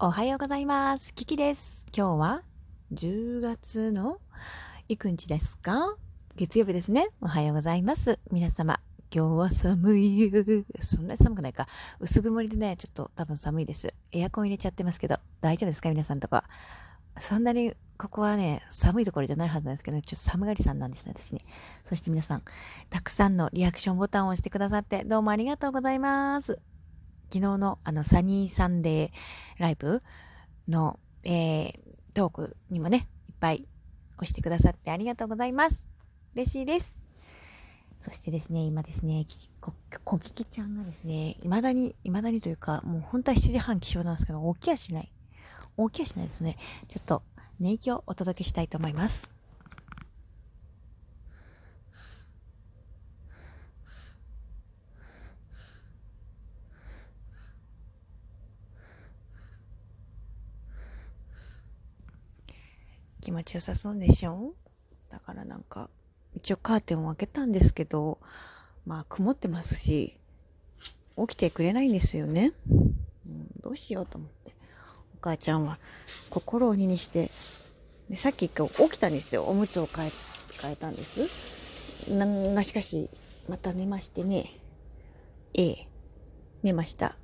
おはようございます。キキです。今日は10月の幾日ですか？月曜日ですね。おはようございます。皆様、今日は寒い。そんなに寒くないか。薄曇りでね、ちょっと多分寒いです。エアコン入れちゃってますけど、大丈夫ですか？皆さんとか。そんなに、ここはね、寒いところじゃないはずなんですけど、ね、ちょっと寒がりさんなんですね、私に。そして皆さん、たくさんのリアクションボタンを押してくださって、どうもありがとうございます。昨日のあのサニーサンデーライブの、えー、トークにもね、いっぱい押してくださってありがとうございます。嬉しいです。そしてですね、今ですね、こ、こききちゃんがですね、未だに、未だにというか、もう本当は7時半起床なんですけど、起きやしない。起きやしないですね。ちょっと、寝息をお届けしたいと思います。気持ちよさそうでしょ？だからなんか一応カーテンを開けたんですけどまあ曇ってますし起きてくれないんですよね、うん、どうしようと思って。お母ちゃんは心を鬼にして。でさっき起きたんですよ。おむつを変え変えたんです。なんがしかしまた寝ましてね。ええ。寝ました。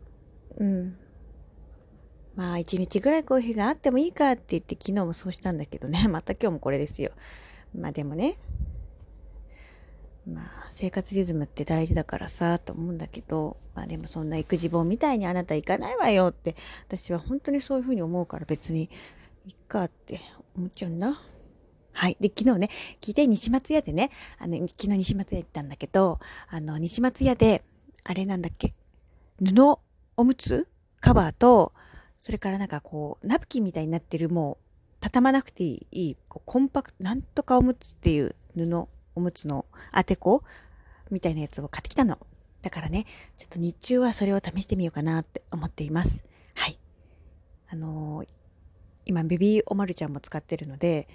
うん。まあ一日ぐらいコーヒーがあってもいいかって言って昨日もそうしたんだけどね。また今日もこれですよ。まあでもね。まあ生活リズムって大事だからさと思うんだけど、まあでもそんな育児本みたいにあなた行かないわよって私は本当にそういうふうに思うから別にいっかって思っちゃうんだ。はい。で、昨日ね、聞いて西松屋でね、あの、昨日西松屋行ったんだけど、あの、西松屋で、あれなんだっけ、布おむつカバーと、それからなんかこう、ナプキンみたいになってるもう、畳まなくていい、こうコンパクト、なんとかおむつっていう布、おむつの当て子みたいなやつを買ってきたの。だからね、ちょっと日中はそれを試してみようかなって思っています。はい。あのー、今、ベビーおまるちゃんも使ってるので、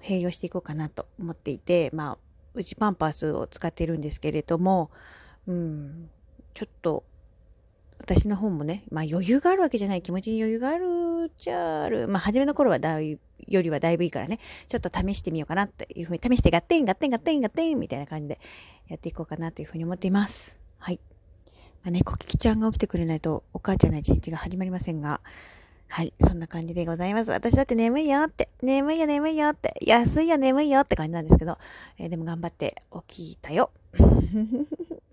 併用していこうかなと思っていて、まあ、うちパンパースを使ってるんですけれども、うん、ちょっと、私の方もね、まあ余裕があるわけじゃない気持ちに余裕があるじゃある。まあ初めの頃はだいよりはだいぶいいからね、ちょっと試してみようかなっていうふうに、試してガッテン、ガッテン、ガッテン、ガッテンみたいな感じでやっていこうかなというふうに思っています。はい。まあね、コキキちゃんが起きてくれないとお母ちゃんの一日が始まりませんが、はい、そんな感じでございます。私だって眠いよって、眠いよ眠いよって、安いよ眠いよって感じなんですけど、えー、でも頑張って起きたよ。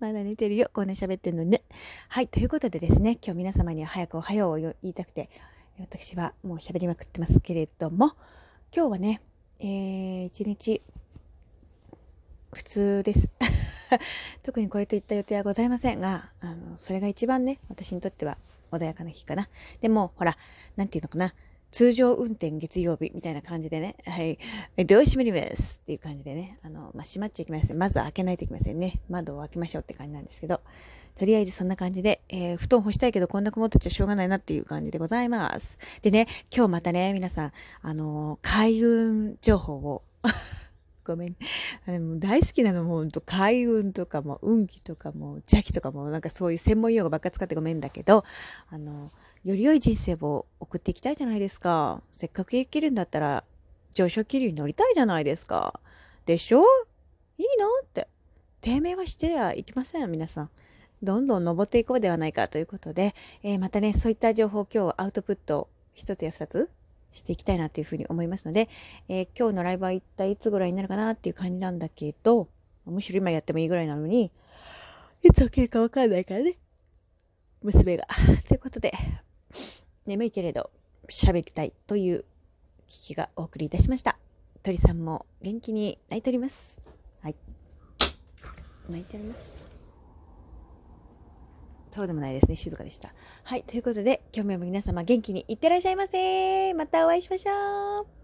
まだ寝てるよ。こんな喋ってんのね。はい。ということでですね、今日皆様には早くおはようを言いたくて、私はもう喋りまくってますけれども、今日はね、えー、一日、普通です。特にこれといった予定はございませんが、あの、それが一番ね、私にとっては穏やかな日かな。でも、ほら、なんていうのかな。通常運転月曜日みたいな感じでね、はい、どう閉めります？っていう感じでね、あの、まあ、閉まっちゃいけません。まず開けないといけませんね。窓を開けましょうって感じなんですけど、とりあえずそんな感じで、えー、布団干したいけどこんな曇ってちゃしょうがないなっていう感じでございます。でね、今日またね、皆さん、あのー、開運情報を ごめん。大好きなのもほんと開運とかも運気とかも邪気とかもなんかそういう専門用語ばっか使ってごめんだけど、あのより良い人生を送っていきたいじゃないですか。せっかく生きるんだったら、上昇気流に乗りたいじゃないですか。でしょ？いいの？って。低迷はしてはいけません、皆さん。どんどん登っていこうではないかということで、えー、またね、そういった情報今日アウトプット一つや二つしていきたいなというふうに思いますので、えー、今日のライブは一体いつぐらいになるかなっていう感じなんだけど、むしろ今やってもいいぐらいなのに、いつ起きるかわかんないからね。娘が。ということで、眠いけれど喋りたいという聞きがお送りいたしました。鳥さんも元気に泣いております。はい。泣いております。そうでもないですね。静かでした。はい。ということで、今日も皆様元気にいってらっしゃいませ。またお会いしましょう。